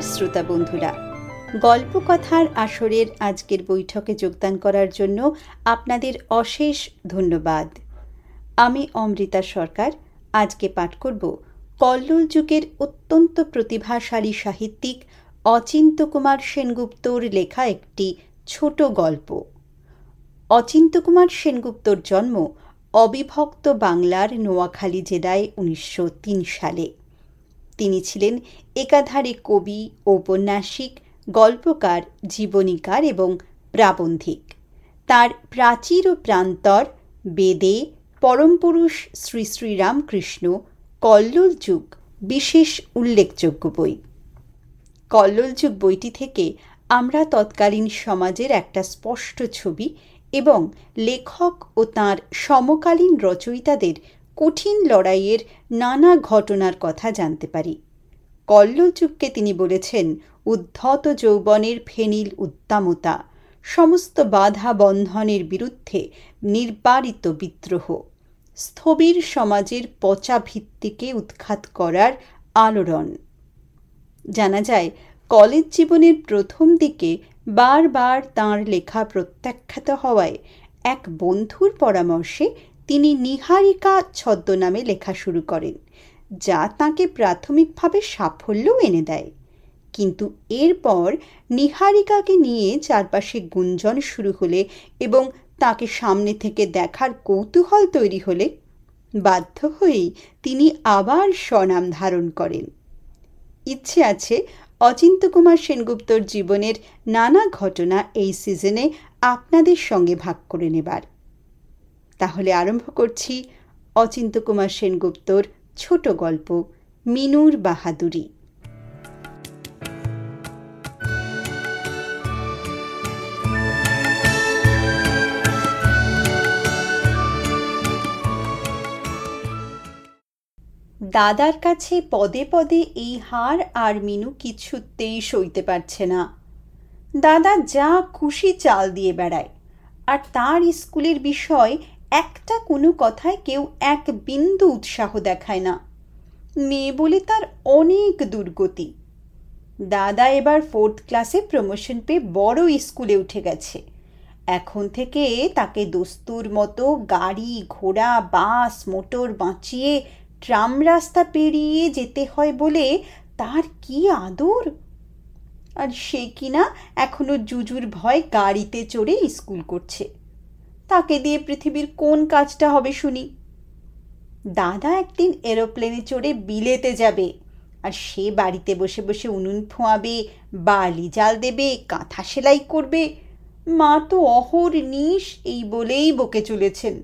নমস্কার, শ্রোতা বন্ধুরা। গল্পকথার আসরের আজকের বৈঠকে যোগদান করার জন্য আপনাদের অশেষ ধন্যবাদ। আমি অমৃতা সরকার, আজকে পাঠ করব কল্লোল যুগের অত্যন্ত প্রতিভাশালী সাহিত্যিক অচিন্ত কুমার সেনগুপ্তর লেখা একটি ছোট গল্প। অচিন্ত কুমার সেনগুপ্তর জন্ম অবিভক্ত বাংলার নোয়াখালী জেলায় উনিশশো তিন সালে। তিনি ছিলেন একাধারে কবি, ঔপন্যাসিক, গল্পকার, জীবনীকার এবং প্রাবন্ধিক। তার প্রাচীর ও প্রান্তর বেদে পরমপুরুষ শ্রী শ্রীরামকৃষ্ণ কল্লোল যুগ বিশেষ উল্লেখযোগ্য বই। কল্লোল যুগ বইটি থেকে আমরা তৎকালীন সমাজের একটা স্পষ্ট ছবি এবং লেখক ও তার সমকালীন রচয়িতাদের কঠিন লড়াইয়ের নানা ঘটনার কথা জানতে পারি। কল্লযুগকে তিনি বলেছেন, উদ্ধত যৌবনের ফেনিল উদ্দামতা, সমস্ত বাধা বন্ধনের বিরুদ্ধে নির্বারিত বিদ্রোহ, স্থবির সমাজের পচা ভিত্তিকে উৎখাত করার আলোড়ন। জানা যায়, কলেজ জীবনের প্রথম দিকে বারবার তাঁর লেখা প্রত্যাখ্যাত হওয়ায় এক বন্ধুর পরামর্শে তিনি নিহারিকা ছদ্মনামে লেখা শুরু করেন, যা তাকে প্রাথমিকভাবে সাফল্যও এনে দেয়। কিন্তু এরপর নিহারিকাকে নিয়ে চারপাশে গুঞ্জন শুরু হলে এবং তাকে সামনে থেকে দেখার কৌতূহল তৈরি হলে বাধ্য হয়েই তিনি আবার স্বনাম ধারণ করেন। ইচ্ছে আছে অচিন্ত কুমার সেনগুপ্তর জীবনের নানা ঘটনা এই সিজনে আপনাদের সঙ্গে ভাগ করে নেবার। তাহলে আরম্ভ করছি অচিন্ত কুমার সেনগুপ্তর ছোট গল্প, মিনুর বাহাদুরি। দাদার কাছে পদে পদে এই হার আর মিনু কিছুতেই সইতে পারছে না। দাদা যা খুশি চাল দিয়ে বেড়ায়, আর তার স্কুলের বিষয় একটা কোনো কথায় কেউ এক বিন্দু উৎসাহ দেখায় না। মেয়ে বলে তার অনেক দুর্গতি। দাদা এবার ফোর্থ ক্লাসে প্রমোশন পেয়ে বড় স্কুলে উঠে গেছে। এখন থেকে তাকে দস্তুর মতো গাড়ি, ঘোড়া, বাস, মোটর বাঁচিয়ে ট্রাম রাস্তা পেরিয়ে যেতে হয় বলে তার কি আদর? আর সে কিনা এখনও জুজুর ভয় গাড়িতে চড়ে স্কুল করছে। তাকে দিয়ে পৃথিবীর কোন কাজটা হবে শুনি। দাদা একদিন এরোপ্লেনে চড়ে বিলেতে যাবে আর সে বাড়িতে বসে বসে উনুন ফোঁয়াবে, বালি জাল দেবে, কাঁথা সেলাই করবে। মা তো অহর নিশ এই বলেই বকে চলেছেন।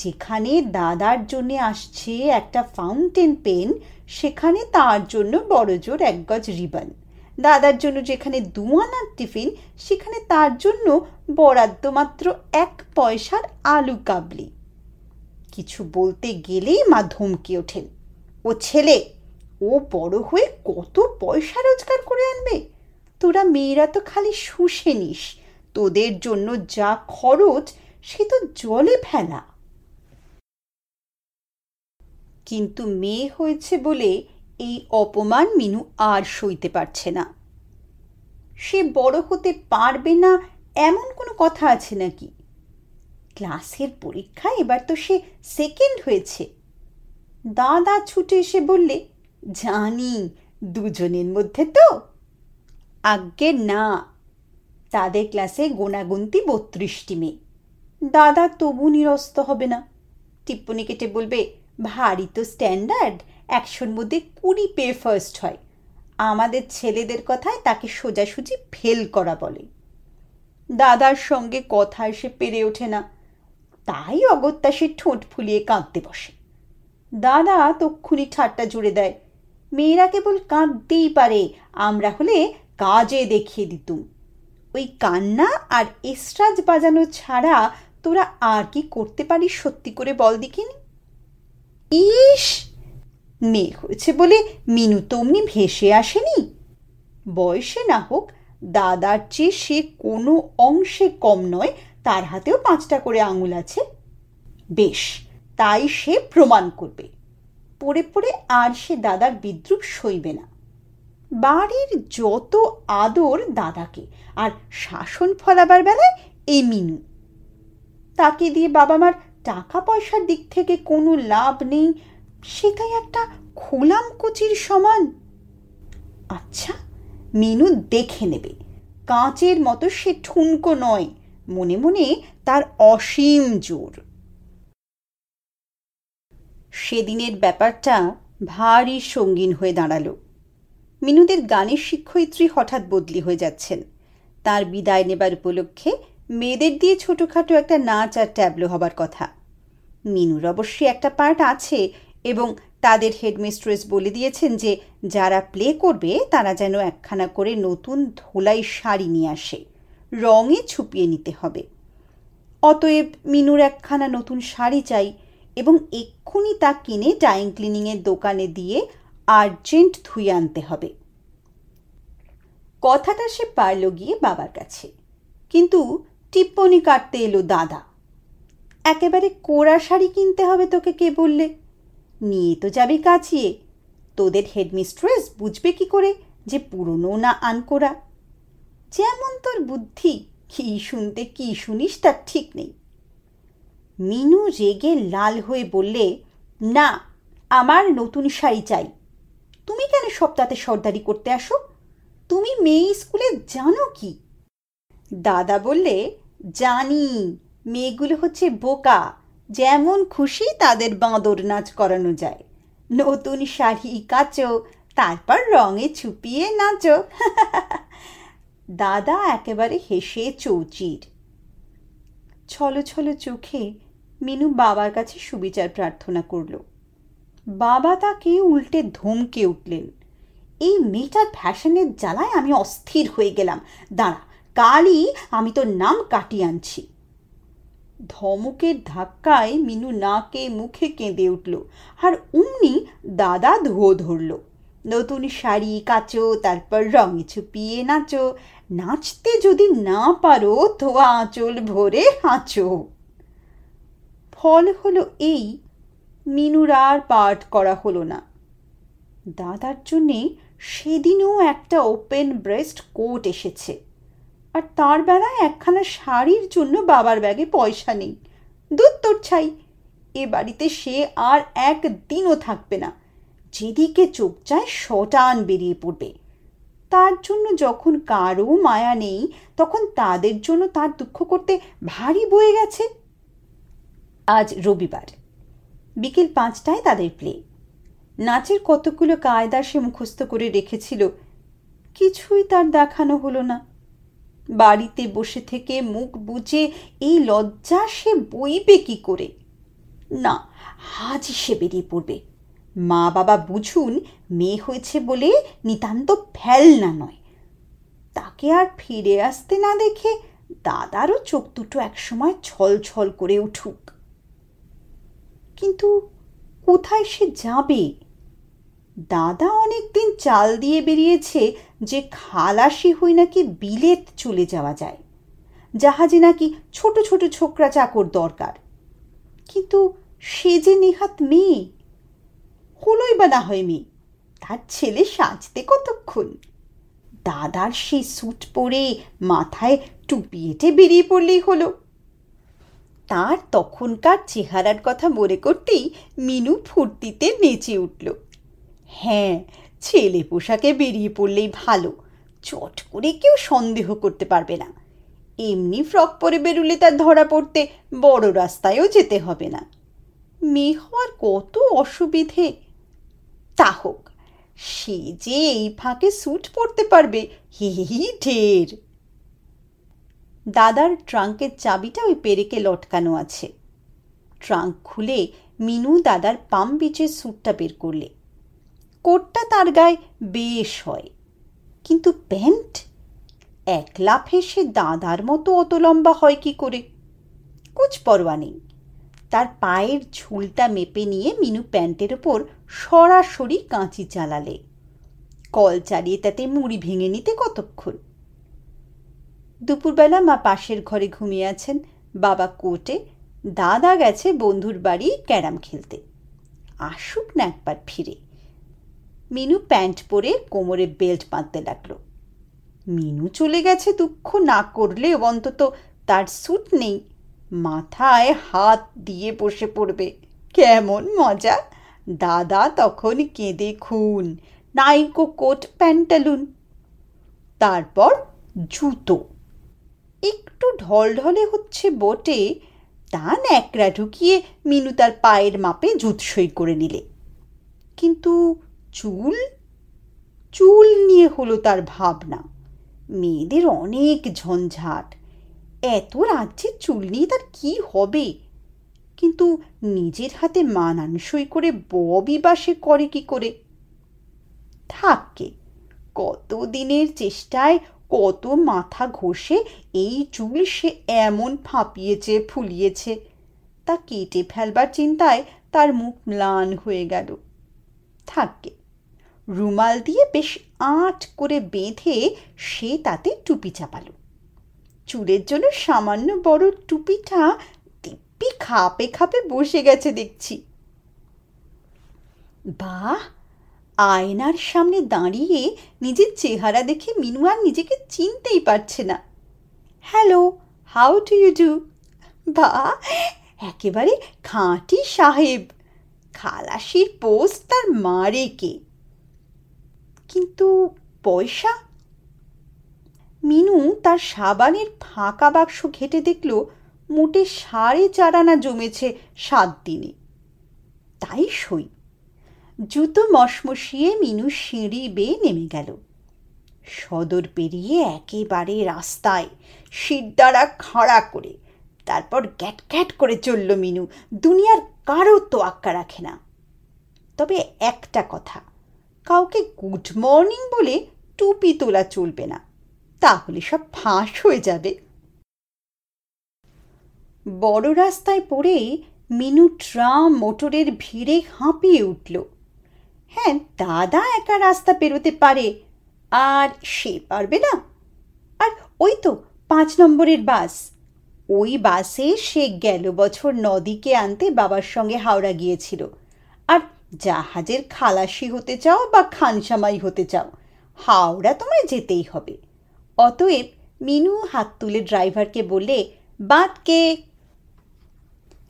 যেখানে দাদার জন্য আসছে একটা ফাউন্টেন পেন সেখানে তার জন্য বড় জোর এক গজ রিবন। দাদার জন্য যেখানে দুয়ানার টিফিন, সেখানে তার জন্য বরাদ্দ মাত্র এক পয়সার আলু কাবলি। কিছু বলতে গেলেই মা ধমকে ওঠেন। ও ছেলে, ও বড় হয়ে কত পয়সা রোজগার করে আনবে? তোরা মেয়েরা তো খালি শুষে নিস। তোদের জন্য যা খরচ, সে তো জলে ফেলা। কিন্তু মেয়ে হয়েছে বলে এই অপমান মিনু আর সইতে পারছে না। সে বড় হতে পারবে না এমন কোনো কথা আছে নাকি? ক্লাসের পরীক্ষা এবার তো সে সেকেন্ড হয়েছে। দাদা ছুটে এসে বললে, জানি, দুজনের মধ্যে তো? আজ্ঞে, না। তাদের ক্লাসে গোনাগুন্তি বত্রিশটি মেয়ে। দাদা তবু নিরস্ত হবে না। টিপ্পনি কেটে বলবে, ভারী তো স্ট্যান্ডার্ড একশোর মধ্যে কুড়ি পেয়ে ফার্স্ট হয়। আমাদের ছেলেদের কথায় তাকে সোজাসুজি ফেল করা বলে। দাদার সঙ্গে কথা এসে পেরে ওঠে না। তাই অগত্যা সে ঠোঁট ফুলিয়ে কাঁদতে বসে। দাদা তক্ষুনি ঠাট্টা জুড়ে দেয়, মেয়েরা কেবল কাঁদতেই পারে, আমরা হলে কাজে দেখিয়ে দিতুম। ওই কান্না আর এস্ট্রাজ বাজানো ছাড়া তোরা আর কি করতে পারিস সত্যি করে বল দেখিনি? ইস! মেয়ে হয়েছে বলে মিনু তো অমনি ভেসে আসেনি। বয়সে না হোক, দাদার চেয়ে সে কোনো অংশে কম নয়, তার হাতেও পাঁচটা করে আঙুল আছে। বেশ, তাই সে প্রমাণ করবে। পড়ে পড়ে আর সে দাদার বিদ্রুপ সইবে না। বাড়ির যত আদর দাদাকে, আর শাসন ফলাবার বেলায় এই মিনু। তাকে দিয়ে বাবা মার টাকা পয়সার দিক থেকে কোনো লাভ নেই সেটাই একটা খোলাম কুচির সমান। আচ্ছা মিনু দেখে নেবে। কাঁচের মতো সে ঠুনকো নয়, মনে মনে তার অসীম জোর। সেদিনের ব্যাপারটা ভারী সঙ্গীন হয়ে দাঁড়াল। মিনুদের গানের শিক্ষয়িত্রী হঠাৎ বদলি হয়ে যাচ্ছেন। তার বিদায় নেবার উপলক্ষে মেয়েদের দিয়ে ছোটোখাটো একটা নাচ আর ট্যাবলো হবার কথা। মিনুর অবশ্যই একটা পার্ট আছে এবং তাদের হেডমিস্ট্রেস বলে দিয়েছেন যে যারা প্লে করবে, তারা যেন একখানা করে নতুন ধোলাই শাড়ি নিয়ে আসে। রঙে ছুপিয়ে নিতে হবে। অতএব মিনুর একখানা নতুন শাড়ি চাই এবং এক্ষুনি তা কিনে ডাইং ক্লিনিংয়ের দোকানে দিয়ে আর্জেন্ট ধুয়ে আনতে হবে। কথাটা সে পারল গিয়ে বাবার কাছে। কিন্তু টিপ্পনি কাটতে এলো দাদা। একেবারে কোড়া শাড়ি কিনতে হবে তোকে কে বললে? নিয়ে তো যাবে কাচিয়ে তোদের হেডমিস্ট্রেস বুঝবে কি করে যে পুরনো না আনকোরা। যেমন তোর বুদ্ধি, কি শুনতে কি শুনিস তার ঠিক নেই। মিনু রেগে লাল হয়ে বললে, না, আমার নতুন শাড়ি চাই। তুমি কেন সপ্তাহে সর্দারি করতে আসো? তুমি মেয়ে স্কুলে জানো কি? দাদা বললে, জানি, মেয়েগুলো হচ্ছে বোকা। যেমন খুশি তাদের বাঁদর নাচ করানো যায়। নতুন শাড়ি কাচো, তারপর রঙে ছুপিয়ে নাচো। দাদা একেবারে হেসে চৌচির। ছলো ছলো চোখে মিনু বাবার কাছে সুবিচার প্রার্থনা করল। বাবা তাকে উল্টে ধমকে উঠলেন। এই মেয়েটার ফ্যাশনের জ্বালায় আমি অস্থির হয়ে গেলাম। দাঁড়া, কালই আমি তোর নাম কাটিয়ে আনছি। ধমকের ধাক্কায় মিনু নাকে মুখে কেঁদে উঠল আর অমনি দাদা ধো ধরল। নতুন শাড়ি, কাচো, তারপর রঙে ছুপিয়ে নাচো। নাচতে যদি না পারো তো আঁচল ভরে হাঁচো। ফল হলো এই, মিনুর আর পাঠ করা হলো না। দাদার জন্যে সেদিনও একটা ওপেন ব্রেস্ট কোট এসেছে। আর তার বেলায় একখানা শাড়ির জন্য বাবার ব্যাগে পয়সা নেই। দুধ তোর ছাই। এ বাড়িতে সে আর একদিনও থাকবে না। যেদিকে চোখ চায় শটান বেরিয়ে পড়বে। তার জন্য যখন কারও মায়া নেই, তখন তাদের জন্য তার দুঃখ করতে ভারী বয়ে গেছে। আজ রবিবার। বিকেল পাঁচটায় তাদের প্লে। নাচের কতগুলো কায়দা সে মুখস্থ করে রেখেছিল। কিছুই তার দেখানো হলো না। বাড়িতে বসে থেকে মুখ বুঝে এই লজ্জা সে বইবে কি করে? না আজ সে বেরিয়ে পড়বে। মা বাবা বুঝুন মেয়ে হয়েছে বলে নিতান্ত ফেলনা নয়। তাকে আর ফিরে আসতে না দেখে দাদারও চোখ দুটো একসময় ছল ছল করে উঠুক। কিন্তু কোথায় সে যাবে? দাদা অনেকদিন চাল দিয়ে বেরিয়েছে যে খালাসি হই নাকি বিলেত চলে যাওয়া যায়। জাহাজে নাকি ছোট ছোট ছোকরা চাকর দরকার। কিন্তু সে যে নেহাত মেয়ে, হলোই বা না হয় মেয়ে, তার ছেলে সাজতে কতক্ষণ? দাদার সেই স্যুট পরে মাথায় টুপি এঁটে বেরিয়ে পড়লেই হলো। তার তখনকার চেহারার কথা মনে করতেই মিনু ফুর্তিতে নেচে উঠল। হ্যাঁ ছেলে পোশাকে বেরিয়ে পড়লেই ভালো। চট করে কেউ সন্দেহ করতে পারবে না। এমনি ফ্রক পরে বেরুলে তার ধরা পড়তে বড় রাস্তায়ও যেতে হবে না। মেয়ে হওয়ার কত অসুবিধে? তা হোক, সে যে এই ফাঁকে স্যুট পরতে পারবে, হি হি ঢের। দাদার ট্রাঙ্কের চাবিটা ওই পেরেকে লটকানো আছে। ট্রাঙ্ক খুলে মিনু দাদার পাম বিচের স্যুটটা বের করলে। কোটটা তার গায়ে বেশ হয়। কিন্তু প্যান্ট? এক লাফে সে দাদার মতো অত লম্বা হয় কি করে? কুচ পরোয়া নেই। তার পায়ের ঝুলটা মেপে নিয়ে মিনু প্যান্টের ওপর সরাসরি কাঁচি চালালে। কল চালিয়ে তাতে মুড়ি ভেঙে নিতে কতক্ষণ? দুপুরবেলা মা পাশের ঘরে ঘুমিয়ে আছেন। বাবা কোর্টে, দাদা গেছে বন্ধুর বাড়ি ক্যারাম খেলতে। আসুক না একবার ফিরে। মিনু প্যান্ট পরে কোমরে বেল্ট বাঁধতে লাগল। মিনু চলে গেছে দুঃখ না করলে অন্তত তার স্যুট নেই। মাথায় হাত দিয়ে বসে পড়বে। কেমন মজা। দাদা তখন কেঁদে খুন। নাইকো কোট প্যান্টালুন তারপর জুতো। একটু ঢলঢলে হচ্ছে বটে। তা ন্যাকড়া ঢুকিয়ে মিনু তার পায়ের মাপে জুতসই করে নিলে। কিন্তু চুল? চুল নিয়ে হলো তার ভাবনা। মেয়েদের অনেক ঝঞ্ঝাট। এত রাজ্যে চুল নিয়ে তার কি হবে? কিন্তু নিজের হাতে মানানসই করে ববি বাসে করে কি করে? থাকে কত দিনের চেষ্টায় কত মাথা ঘষে এই চুল সে এমন ফাঁপিয়েছে, ফুলিয়েছে, তা কেটে ফেলবার চিন্তায় তার মুখ ম্লান হয়ে গেল। থাকে রুমাল দিয়ে বেশ আট করে বেঁধে সে তাতে টুপি চাপালো। চুলের জন্য সামান্য বড় টুপিটা দিব্যি খাপে খাপে বসে গেছে দেখছি। বাহ! আয়নার সামনে দাঁড়িয়ে নিজের চেহারা দেখে মিনু আর নিজেকে চিনতেই পারছে না। Hello, how do you do? বা একেবারে খাঁটি সাহেব। খালাসির পোস্ট তার মারে কে? কিন্তু পয়সা? মিনু তার সাবানের ফাঁকা বাক্স ঘেটে দেখল মোটে সাড়ে চার আনা জমেছে সাত দিনে। তাই সই। জুতো মশমশিয়ে মিনু সিঁড়ি বেয়ে নেমে গেল। সদর পেরিয়ে একেবারে রাস্তায় শিরদাঁড়া খাড়া করে তারপর গ্যাট গ্যাট করে চলল মিনু। দুনিয়ার কারও তোয়াক্কা রাখে না। তবে একটা কথা কাউকে গুড মর্নিং বলে টুপি তোলা চলবে না। তাহলে সব ফাঁস হয়ে যাবে। বড় রাস্তায় পড়ে মিনু ট্রাম মোটরের ভিড়ে হাঁপিয়ে উঠল। হ্যাঁ দাদা একা রাস্তা পেরোতে পারে, আর সে পারবে না। আর ওই তো পাঁচ নম্বরের বাস। ওই বাসে সে গেল বছর নদীকে আনতে বাবার সঙ্গে হাওড়া গিয়েছিল। জাহাজের খালাসি হতে চাও বা খানসামাই হতে চাও, হাওড়া তোমায় যেতেই হবে। অতএব মিনু হাত তুলে ড্রাইভারকে বললে বাঁটকে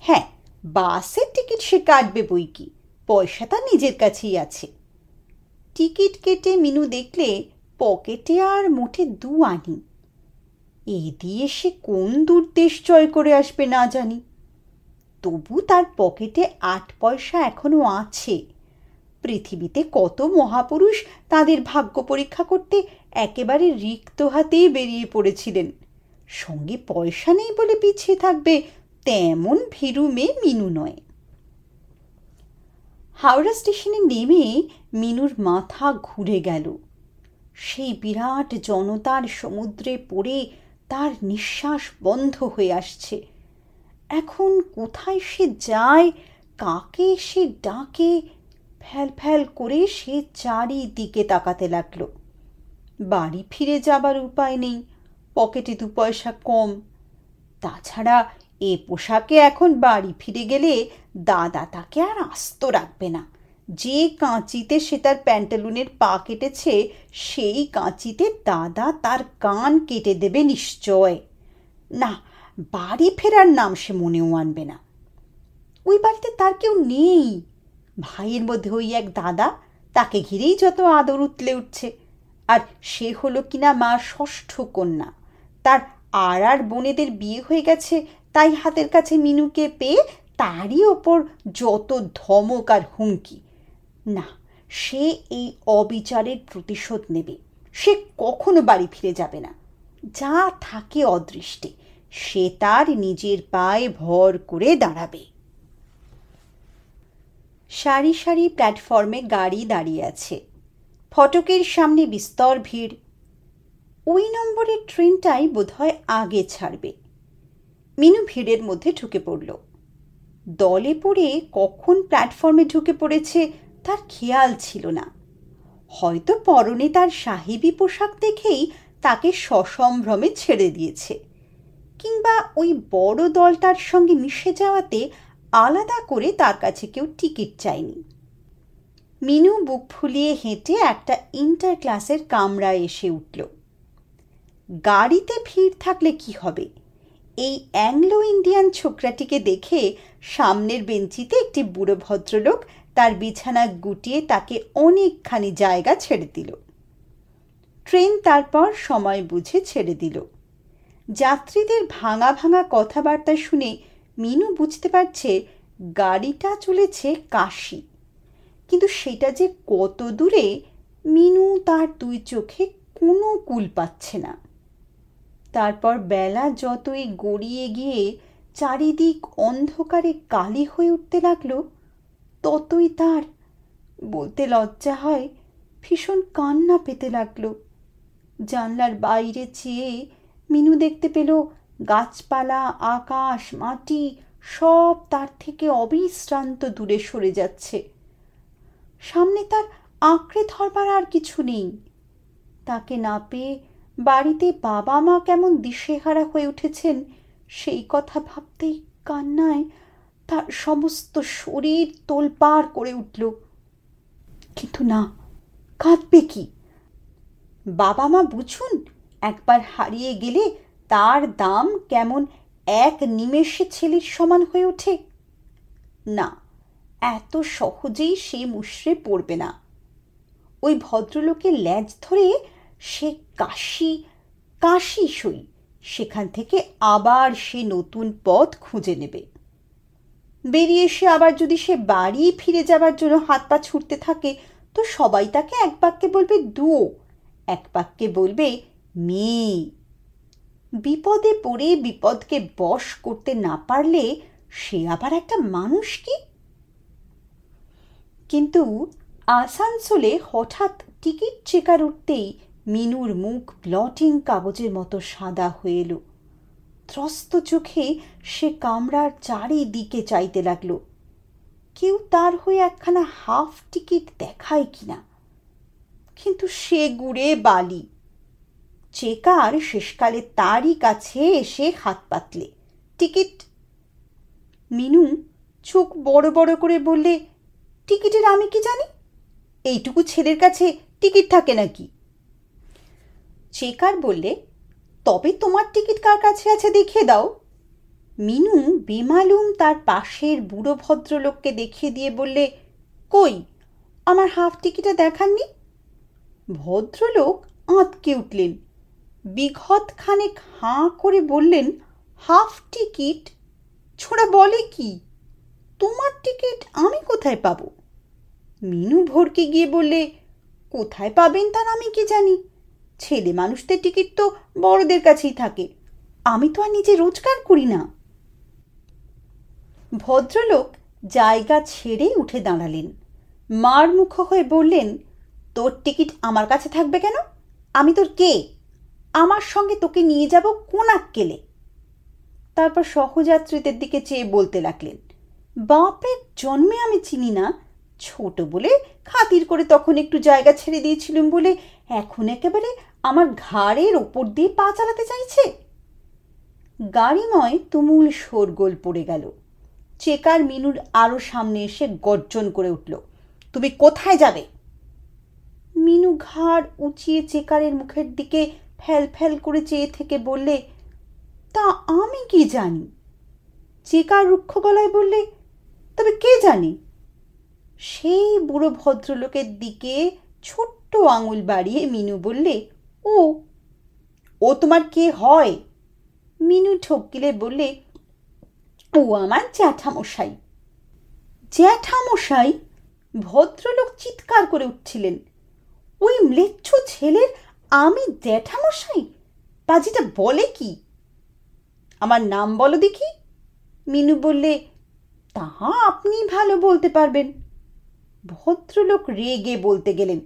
হ্যাঁ বাসের টিকিট সে কাটবে বই কি? পয়সা তা নিজের কাছেই আছে। টিকিট কেটে মিনু দেখলে পকেটে আর মোটে দু আনি এ দিয়ে সে কোন দূর দেশ জয় করে আসবে না জানি। তবু তার পকেটে আট পয়সা এখনও আছে। পৃথিবীতে কত মহাপুরুষ তাদের ভাগ্য পরীক্ষা করতে একেবারে রিক্ত হাতেই বেরিয়ে পড়েছিলেন। সঙ্গে পয়সা নেই বলে পিছিয়ে থাকবে তেমন ভীরু মেয়ে মিনু নয়। হাওড়া স্টেশনে নেমে মিনুর মাথা ঘুরে গেল। সেই বিরাট জনতার সমুদ্রে পড়ে তার নিঃশ্বাস বন্ধ হয়ে আসছে। এখন কোথায় সে যায়? কাকে সে ডাকে? ফ্যাল ফ্যাল করে সে চারিদিকে তাকাতে লাগল। বাড়ি ফিরে যাবার উপায় নেই, পকেটে দু পয়সা কম। তাছাড়া এ পোশাকে এখন বাড়ি ফিরে গেলে দাদা তাকে আর আস্ত রাখবে না। যে কাঁচিতে সে তার প্যান্টালুনের পা কেটেছে, সেই কাঁচিতে দাদা তার কান কেটে দেবে নিশ্চয়। না বাড়ি ফেরার নাম সে মনেও আনবে না। ওই বাড়িতে তার কেউ নেই। ভাইয়ের মধ্যে ওই এক দাদা, তাকে ঘিরেই যত আদর উতলে উঠছে। আর সে হলো কিনা মা ষষ্ঠ কন্যা। তার আর আর বোনেদের বিয়ে হয়ে গেছে, তাই হাতের কাছে মিনুকে পেয়ে তারই ওপর যত ধমক আর হুমকি। না, সে এই অবিচারের প্রতিশোধ নেবে। সে কখনো বাড়ি ফিরে যাবে না। যা থাকে অদৃষ্টে। সে তার নিজের পায়ে ভর করে দাঁড়াবে। সারি সারি প্ল্যাটফর্মে গাড়ি দাঁড়িয়ে আছে। ফটকের সামনে বিস্তর ভিড়। ওই নম্বরের ট্রেনটাই বোধহয় আগে ছাড়বে। মিনু ভিড়ের মধ্যে ঢুকে পড়ল। দলে পড়ে কখন প্ল্যাটফর্মে ঢুকে পড়েছে তার খেয়াল ছিল না। হয়তো পরনে তার সাহেবি পোশাক দেখেই তাকে সসম্ভ্রমে ছেড়ে দিয়েছে। কিংবা ওই বড় দলটার সঙ্গে মিশে যাওয়াতে আলাদা করে তার কাছে কেউ টিকিট চায়নি। মিনু বুক ফুলিয়ে হেঁটে একটা ইন্টার ক্লাসের কামরায় এসে উঠল। গাড়িতে ভিড় থাকলে কি হবে? এই অ্যাংলো ইন্ডিয়ান ছোকরাটিকে দেখে সামনের বেঞ্চিতে একটি বুড়ো ভদ্রলোক তার বিছানা গুটিয়ে তাকে অনেকখানি জায়গা ছেড়ে দিল। ট্রেন তারপর সময় বুঝে ছেড়ে দিল। যাত্রীদের ভাঙা ভাঙা কথাবার্তা শুনে মিনু বুঝতে পারছে গাড়িটা চলেছে কাশি। কিন্তু সেটা যে কত দূরে, মিনু তার দুই চোখে কোনো কুল পাচ্ছে না। তারপর বেলা যতই গড়িয়ে গিয়ে চারিদিক অন্ধকারে কালি হয়ে উঠতে লাগল, ততই তার বলতে লজ্জা হয়, ভীষণ কান্না পেতে লাগল। জানলার বাইরে চেয়ে মিনু দেখতে পেল গাছপালা, আকাশ, মাটি, সব তার থেকে অবিশ্রান্ত দূরে সরে যাচ্ছে। সামনে তার আঁকড়ে ধরবার আর কিছু নেই। তাকে না পেয়ে বাড়িতে বাবা মা কেমন দিশেহারা হয়ে উঠেছেন, সেই কথা ভাবতেই কান্নায় তার সমস্ত শরীর তোলপাড় করে উঠল। কিন্তু না, কাঁদবে কি? বাবা মা বুঝুন একবার হারিয়ে গেলে তার দাম কেমন এক নিমেষে ছেলের সমান হয়ে ওঠে? না, এত সহজেই সে মুশড়ে পড়বে না। ওই ভদ্রলোকের ল্যাজ ধরে সে কাশি কাশি সই, সেখান থেকে আবার সে নতুন পথ খুঁজে নেবে। বেরিয়ে এসে আবার যদি সে বাড়ি ফিরে যাবার জন্য হাত পা ছুটতে থাকে, তো সবাই তাকে এক বাক্যে বলবে দুও এক বাক্যে বলবে মেয়ে। বিপদে পড়ে বিপদকে বশ করতে না পারলে সে আবার একটা মানুষ কি? কিন্তু আসানসোলে হঠাৎ টিকিট চেকার উঠতেই মিনুর মুখ ব্লটিং কাগজের মতো সাদা হয়ে এলো। ত্রস্ত চোখে সে কামরার চারিদিকে চাইতে লাগল। কেউ তার হয়ে একখানা হাফ টিকিট দেখায় কিনা। কিন্তু সে গুড়ে বালি। চেকার শেষকালে তারই কাছে এসে হাত পাতলে। টিকিট। মিনু চোখ বড় বড় করে বললে, টিকিটের আমি কি জানি? এইটুকু ছেলের কাছে টিকিট থাকে নাকি? চেকার বললে, তবে তোমার টিকিট কার কাছে আছে দেখিয়ে দাও। মিনু বেমালুম তার পাশের বুড়ো ভদ্রলোককে দেখিয়ে দিয়ে বললে, কই, আমার হাফ টিকিটে দেখাননি? ভদ্রলোক আঁতকে উঠলেন। বিঘত খানেক হাঁ করে বললেন, হাফ টিকিট? ছোড়া বলে কি? তোমার টিকিট আমি কোথায় পাব? মিনু ভরকে গিয়ে বললে, কোথায় পাবেন তার আমি কি জানি? ছেলে মানুষদের টিকিট তো বড়দের কাছেই থাকে। আমি তো আর নিজে রোজগার করি না। ভদ্রলোক জায়গা ছেড়ে উঠে দাঁড়ালেন। মার মুখ হয়ে বললেন, তোর টিকিট আমার কাছে থাকবে কেন? আমি তোর কে? আমার সঙ্গে তোকে নিয়ে যাব কোন আক্কেলে? তারপর সহযাত্রীদের দিকে চেয়ে বলতে লাগলেন বাপের জন্মে আমি চিনি না। ছোট বলে খাতির করে তখন একটু জায়গা ছেড়ে দিয়েছিলুম বলে এখন একেবারে আমার ঘাড়ের ওপর দিয়ে পা চালাতে চাইছে? গাড়িময় তুমুল শোরগোল পড়ে গেল। চেকার মিনুর আরও সামনে এসে গর্জন করে উঠল, তুমি কোথায় যাবে? মিনু ঘাড় উঁচিয়ে চেকারের মুখের দিকে ফ্যাল ফ্যাল করে চেয়ে থেকে বললে, তা আমি কি জানি? চেকার রুক্ষ গলায় বললে, তবে কে জানে? সেই বুড়ো ভদ্রলোকের দিকে ছোট্ট আঙুল বাড়িয়ে মিনু বললে, ও ও তোমার কে হয়? মিনু ঠকিলে বললে, ও আমার জ্যাঠামশাই। জ্যাঠামশাই ভদ্রলোক চিৎকার করে উঠছিলেন। ওই ম্লেচ্ছ ছেলের আমি জ্যাঠামশাই? পাজিটা বলে কি? আমার নাম বলো দেখি। মিনু বললে তাহা আপনি ভালো বলতে পারবেন। ভদ্রলোক রেগে বলতে গেলেন,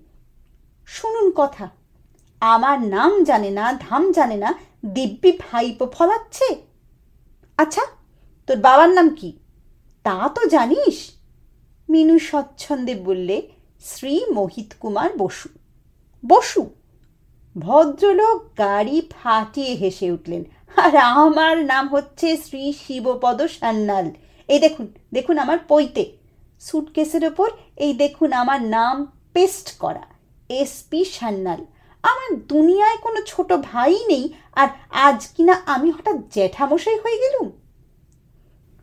শুনুন কথা, আমার নাম জানে না, ধাম জানে না, দিব্যি ভাইপো ফলাচ্ছে। আচ্ছা তোর বাবার নাম কি? তা তো জানিস? মিনু স্বচ্ছন্দে বললে, শ্রী মোহিত কুমার বসু। বসু? ভদ্রলোক গাড়ি ফাটিয়ে হেসে উঠলেন। আর আমার নাম হচ্ছে শ্রী শিবপদ সান্যাল। এই দেখুন দেখুন আমার পৈতে। সুটকেসের ওপর এই দেখুন আমার নাম পেস্ট করা এসপি সান্যাল। আমার দুনিয়ায় কোনো ছোট ভাই নেই, আর আজ কিনা আমি হঠাৎ জ্যাঠামশাই হয়ে গেলুম?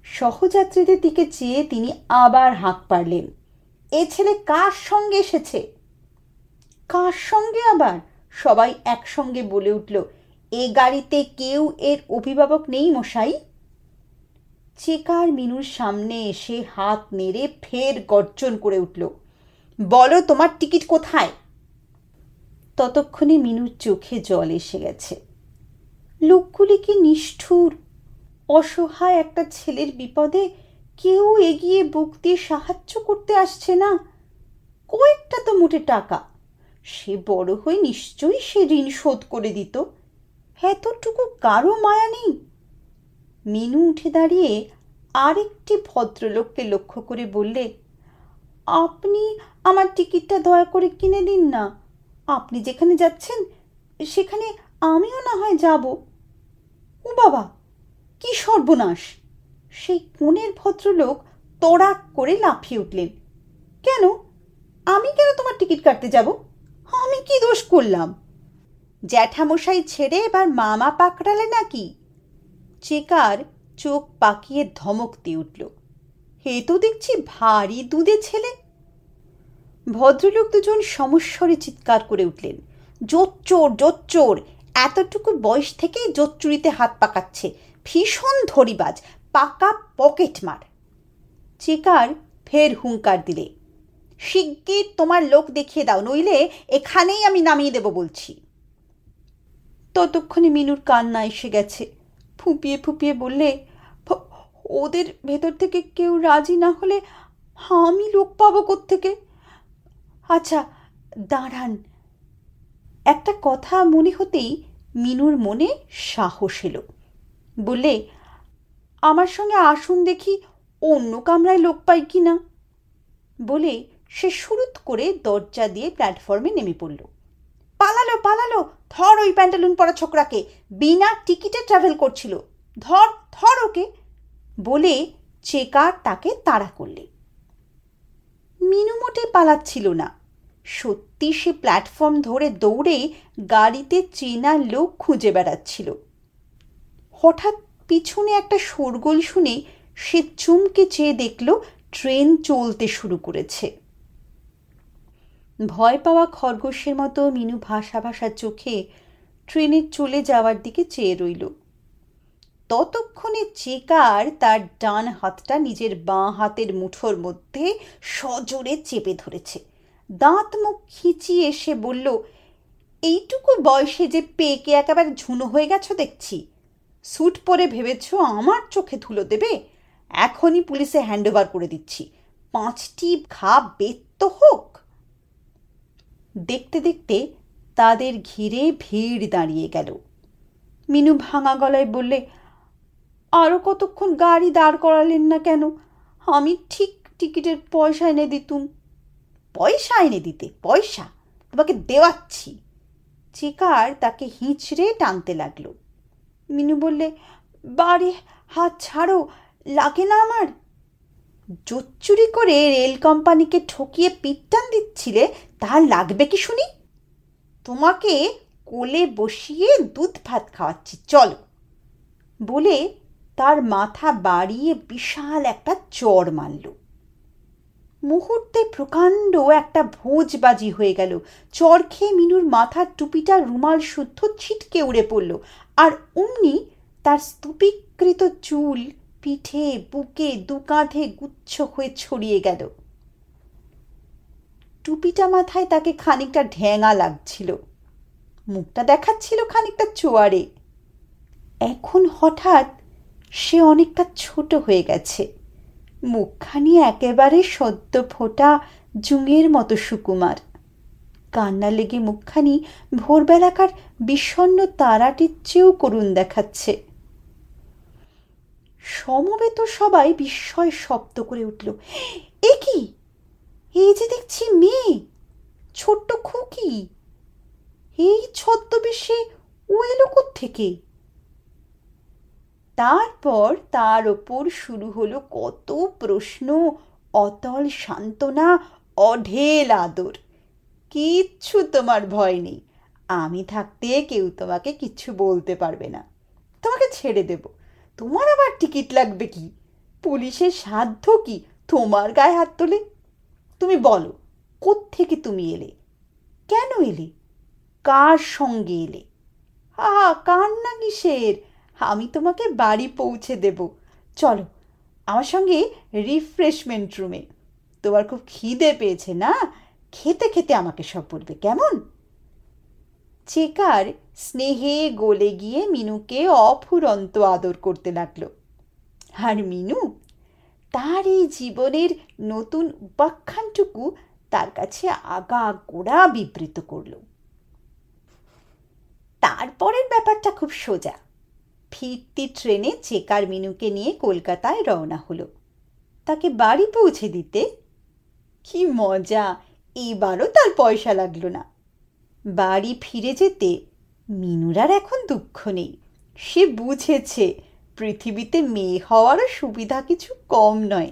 সহযাত্রীদের দিকে চেয়ে তিনি আবার হাঁক পারলেন এ ছেলে কার সঙ্গে এসেছে? কার সঙ্গে আবার? সবাই একসঙ্গে বলে উঠল, এ গাড়িতে কেউ এর অভিভাবক নেই মশাই? চেকার মিনুর সামনে এসে হাত নেড়ে ফের গর্জন করে উঠল, বলো তোমার টিকিট কোথায়? ততক্ষণে মিনুর চোখে জল এসে গেছে। লোকগুলি কি নিষ্ঠুর? অসহায় একটা ছেলের বিপদে কেউ এগিয়ে বুক দিয়ে সাহায্য করতে আসছে না? কয়েকটা তো মোটে টাকা। সে বড় হয়ে নিশ্চয়ই সে ঋণ শোধ করে দিত। এতটুকু কারও মায়া নেই? মিনু উঠে দাঁড়িয়ে আরেকটি ভদ্রলোককে লক্ষ্য করে বললে, আপনি আমার টিকিটটা দয়া করে কিনে দিন না। আপনি যেখানে যাচ্ছেন, সেখানে আমিও না হয় যাব। ও বাবা, কি সর্বনাশ! সেই কোণের ভদ্রলোক তড়াক করে লাফিয়ে উঠলেন, কেন? আমি কেন তোমার টিকিট কাটতে যাব? আমি কি দোষ করলাম? জ্যাঠামশাই ছেড়ে এবার মামা পাকড়ালে নাকি? চেকার চোখ পাকিয়ে ধমক দিয়ে উঠল। হে তো দেখছি ভারী দুধে ছেলে। ভদ্রলোক দুজন সমস্বরে চিৎকার করে উঠলেন। জোচ্চোর জোচ্চোর, এতটুকু বয়স থেকেই জোচ্চুরিতে হাত পাকাচ্ছে। ভীষণ ধরিবাজ, পাকা পকেট মার চেকার ফের হুঙ্কার দিলে। শিগগির তোমার লোক দেখিয়ে দাও, নইলে এখানেই আমি নামিয়ে দেব বলছি। ততক্ষণে মিনুর কান্না এসে গেছে। ফুপিয়ে ফুপিয়ে বললে ওদের ভেতর থেকে কেউ রাজি না হলে আমি লোক পাবো থেকে আচ্ছা দাঁড়ান। একটা কথা মনে হতেই মিনুর মনে সাহস এলো। বললে, আমার সঙ্গে আসুন দেখি অন্য কামরায় লোক পাই কি না বলে সে শুরুত করে দরজা দিয়ে প্ল্যাটফর্মে নেমে পড়ল। পালালো পালালো। ধর ওই প্যান্টালুন পরা ছোকরাকে। বিনা টিকিটে ট্রাভেল করছিল। ধর ধর ওকে। বলে চেকার তাকে তাড়া করলে। মিনু মোটে পালাচ্ছিল না। সত্যি সে প্ল্যাটফর্ম ধরে দৌড়ে গাড়িতে চেনা লোক খুঁজে বেড়াচ্ছিল। হঠাৎ পিছনে একটা শোরগোল শুনে সে চুমকে চেয়ে দেখল, ট্রেন চলতে শুরু করেছে। ভয় পাওয়া খরগোশের মতো মিনু ভাসা ভাসা চোখে ট্রেনের চলে যাওয়ার দিকে চেয়ে রইল। ততক্ষণে চেকার তার ডান হাতটা নিজের বাঁ হাতের মুঠোর মধ্যে সজোরে চেপে ধরেছে। দাঁত মুখ খিচিয়ে এসে বলল, এইটুকু বয়সে যে পেকে একেবারে ঝুনো হয়ে গেছো দেখছি। স্যুট পরে ভেবেছ আমার চোখে ধুলো দেবে? এখনই পুলিশে হ্যান্ডওভার করে দিচ্ছি। পাঁচটি ঘা বেত্ত হোক। দেখতে দেখতে তাদের ঘিরে ভিড় দাঁড়িয়ে গেল। মিনু ভাঙা গলায় বললে আরও কতক্ষণ গাড়ি দাঁড় করালেন না কেন? আমি ঠিক টিকিটের পয়সা এনে দিতুম। পয়সা এনে দিতে, পয়সা? তোমাকে দেওয়াচ্ছি। চিকার তাকে হিঁচড়ে টানতে লাগল। মিনু বললে, বাড়ি হাত ছাড়ো, লাগে না আমার? জোচ্চুরি করে রেল কোম্পানিকে ঠকিয়ে পিটটান দিচ্ছিলে তার লাগবে কি শুনি? তোমাকে কোলে বসিয়ে দুধ ভাত খাওয়াচ্ছি, চলো। বলে তার মাথা বাড়িয়ে বিশাল একটা চর মারল। মুহূর্তে প্রকাণ্ড একটা ভোজবাজি হয়ে গেল। চর খেয়ে মিনুর মাথার টুপিটা রুমাল শুদ্ধ ছিটকে উড়ে পড়ল। আর অমনি তার স্তূপীকৃত চুল পিঠে, বুকে, দু কাঁধে গুচ্ছ হয়ে ছড়িয়ে গেল। টুপিটা মাথায় তাকে খানিকটা ঢ্যাঙা লাগছিল। মুখটা দেখাচ্ছিল খানিকটা চোয়ারে। এখন হঠাৎ সে অনেকটা ছোট হয়ে গেছে। মুখখানি একেবারে সদ্য ফোটা জুঙের মতো সুকুমার। কান্না লেগে মুখখানি ভোরবেলাকার বিষণ্ন তারাটির চেয়েও করুণ দেখাচ্ছে। সমবেত সবাই বিস্ময় শব্দ করে উঠল, এ কি? এই যে দেখছি মেয়ে, ছোট্ট খুকি। এই ছদ্মবেশে ও এলো থেকে তারপর তার ওপর শুরু হলো কত প্রশ্ন, অতল সান্ত্বনা, অঢেল আদর। কিচ্ছু তোমার ভয় নেই, আমি থাকতে কেউ তোমাকে কিচ্ছু বলতে পারবে না। তোমাকে ছেড়ে দেব। তোমার আবার টিকিট লাগবে কি? পুলিশের সাধ্য কি? তোমার গায়ে হাত তোলে? তুমি বলো, কোত্থেকে তুমি এলে? কেন এলে? কার সঙ্গে এলে? হা কার কান্না কিসের? আমি তোমাকে বাড়ি পৌঁছে দেব। চলো, আমার সঙ্গে রিফ্রেশমেন্ট রুমে তোমার খুব খিদে পেয়েছে না? খেতে খেতে আমাকে সব বলবে, কেমন? চেকার স্নেহে গলে গিয়ে মিনুকে অফুরন্ত আদর করতে লাগল। আর মিনু তার এই জীবনের নতুন উপাখ্যানটুকু তার কাছে আগা গোড়া বিবৃত করল। তারপরের ব্যাপারটা খুব সোজা। ফিরতি ট্রেনে চেকার মিনুকে নিয়ে কলকাতায় রওনা হলো। তাকে বাড়ি পৌঁছে দিতে কি মজা, এবারও তার পয়সা লাগল না। বাড়ি ফিরে যেতে মিনুরার এখন দুঃখ নেই। সে বুঝেছে পৃথিবীতে মেয়ে হওয়ারও সুবিধা কিছু কম নয়।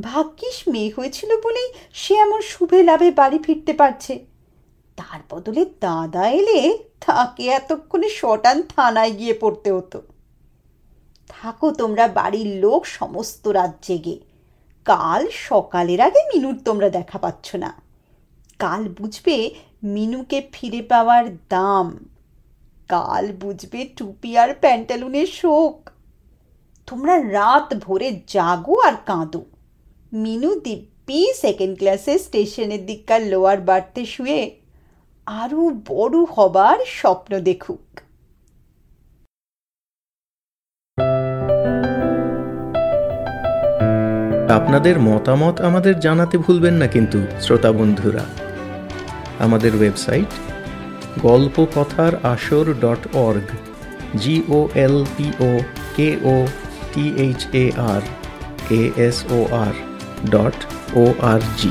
ভাগ্যিস মেয়ে হয়েছিল বলেই সে এমন শুভে লাভে বাড়ি ফিরতে পারছে। তার বদলে দাদা এলে তাকে এতক্ষণে শটান থানায় গিয়ে পড়তে হতো। থাকো তোমরা বাড়ির লোক সমস্ত রাত জেগে। কাল সকালের আগে মিনুর তোমরা দেখা পাচ্ছ না। কাল বুঝবে মিনুকে ফিরে পাওয়ার দাম। কাল বুঝবে টুপি আর প্যান্টালুনের শোক। তোমরা রাত ভরে জাগো আর কাঁদো। মিনু দিব্যি সেকেন্ড ক্লাসে স্টেশনের দিককার লোয়ার বাড়তে শুয়ে আরও বড় হবার স্বপ্ন দেখুক। আপনাদের মতামত আমাদের জানাতে ভুলবেন না কিন্তু, শ্রোতা বন্ধুরা। আমাদের ওয়েবসাইট গল্প কথার আসর dot org G O L P O K O T H A R A S O R dot O R G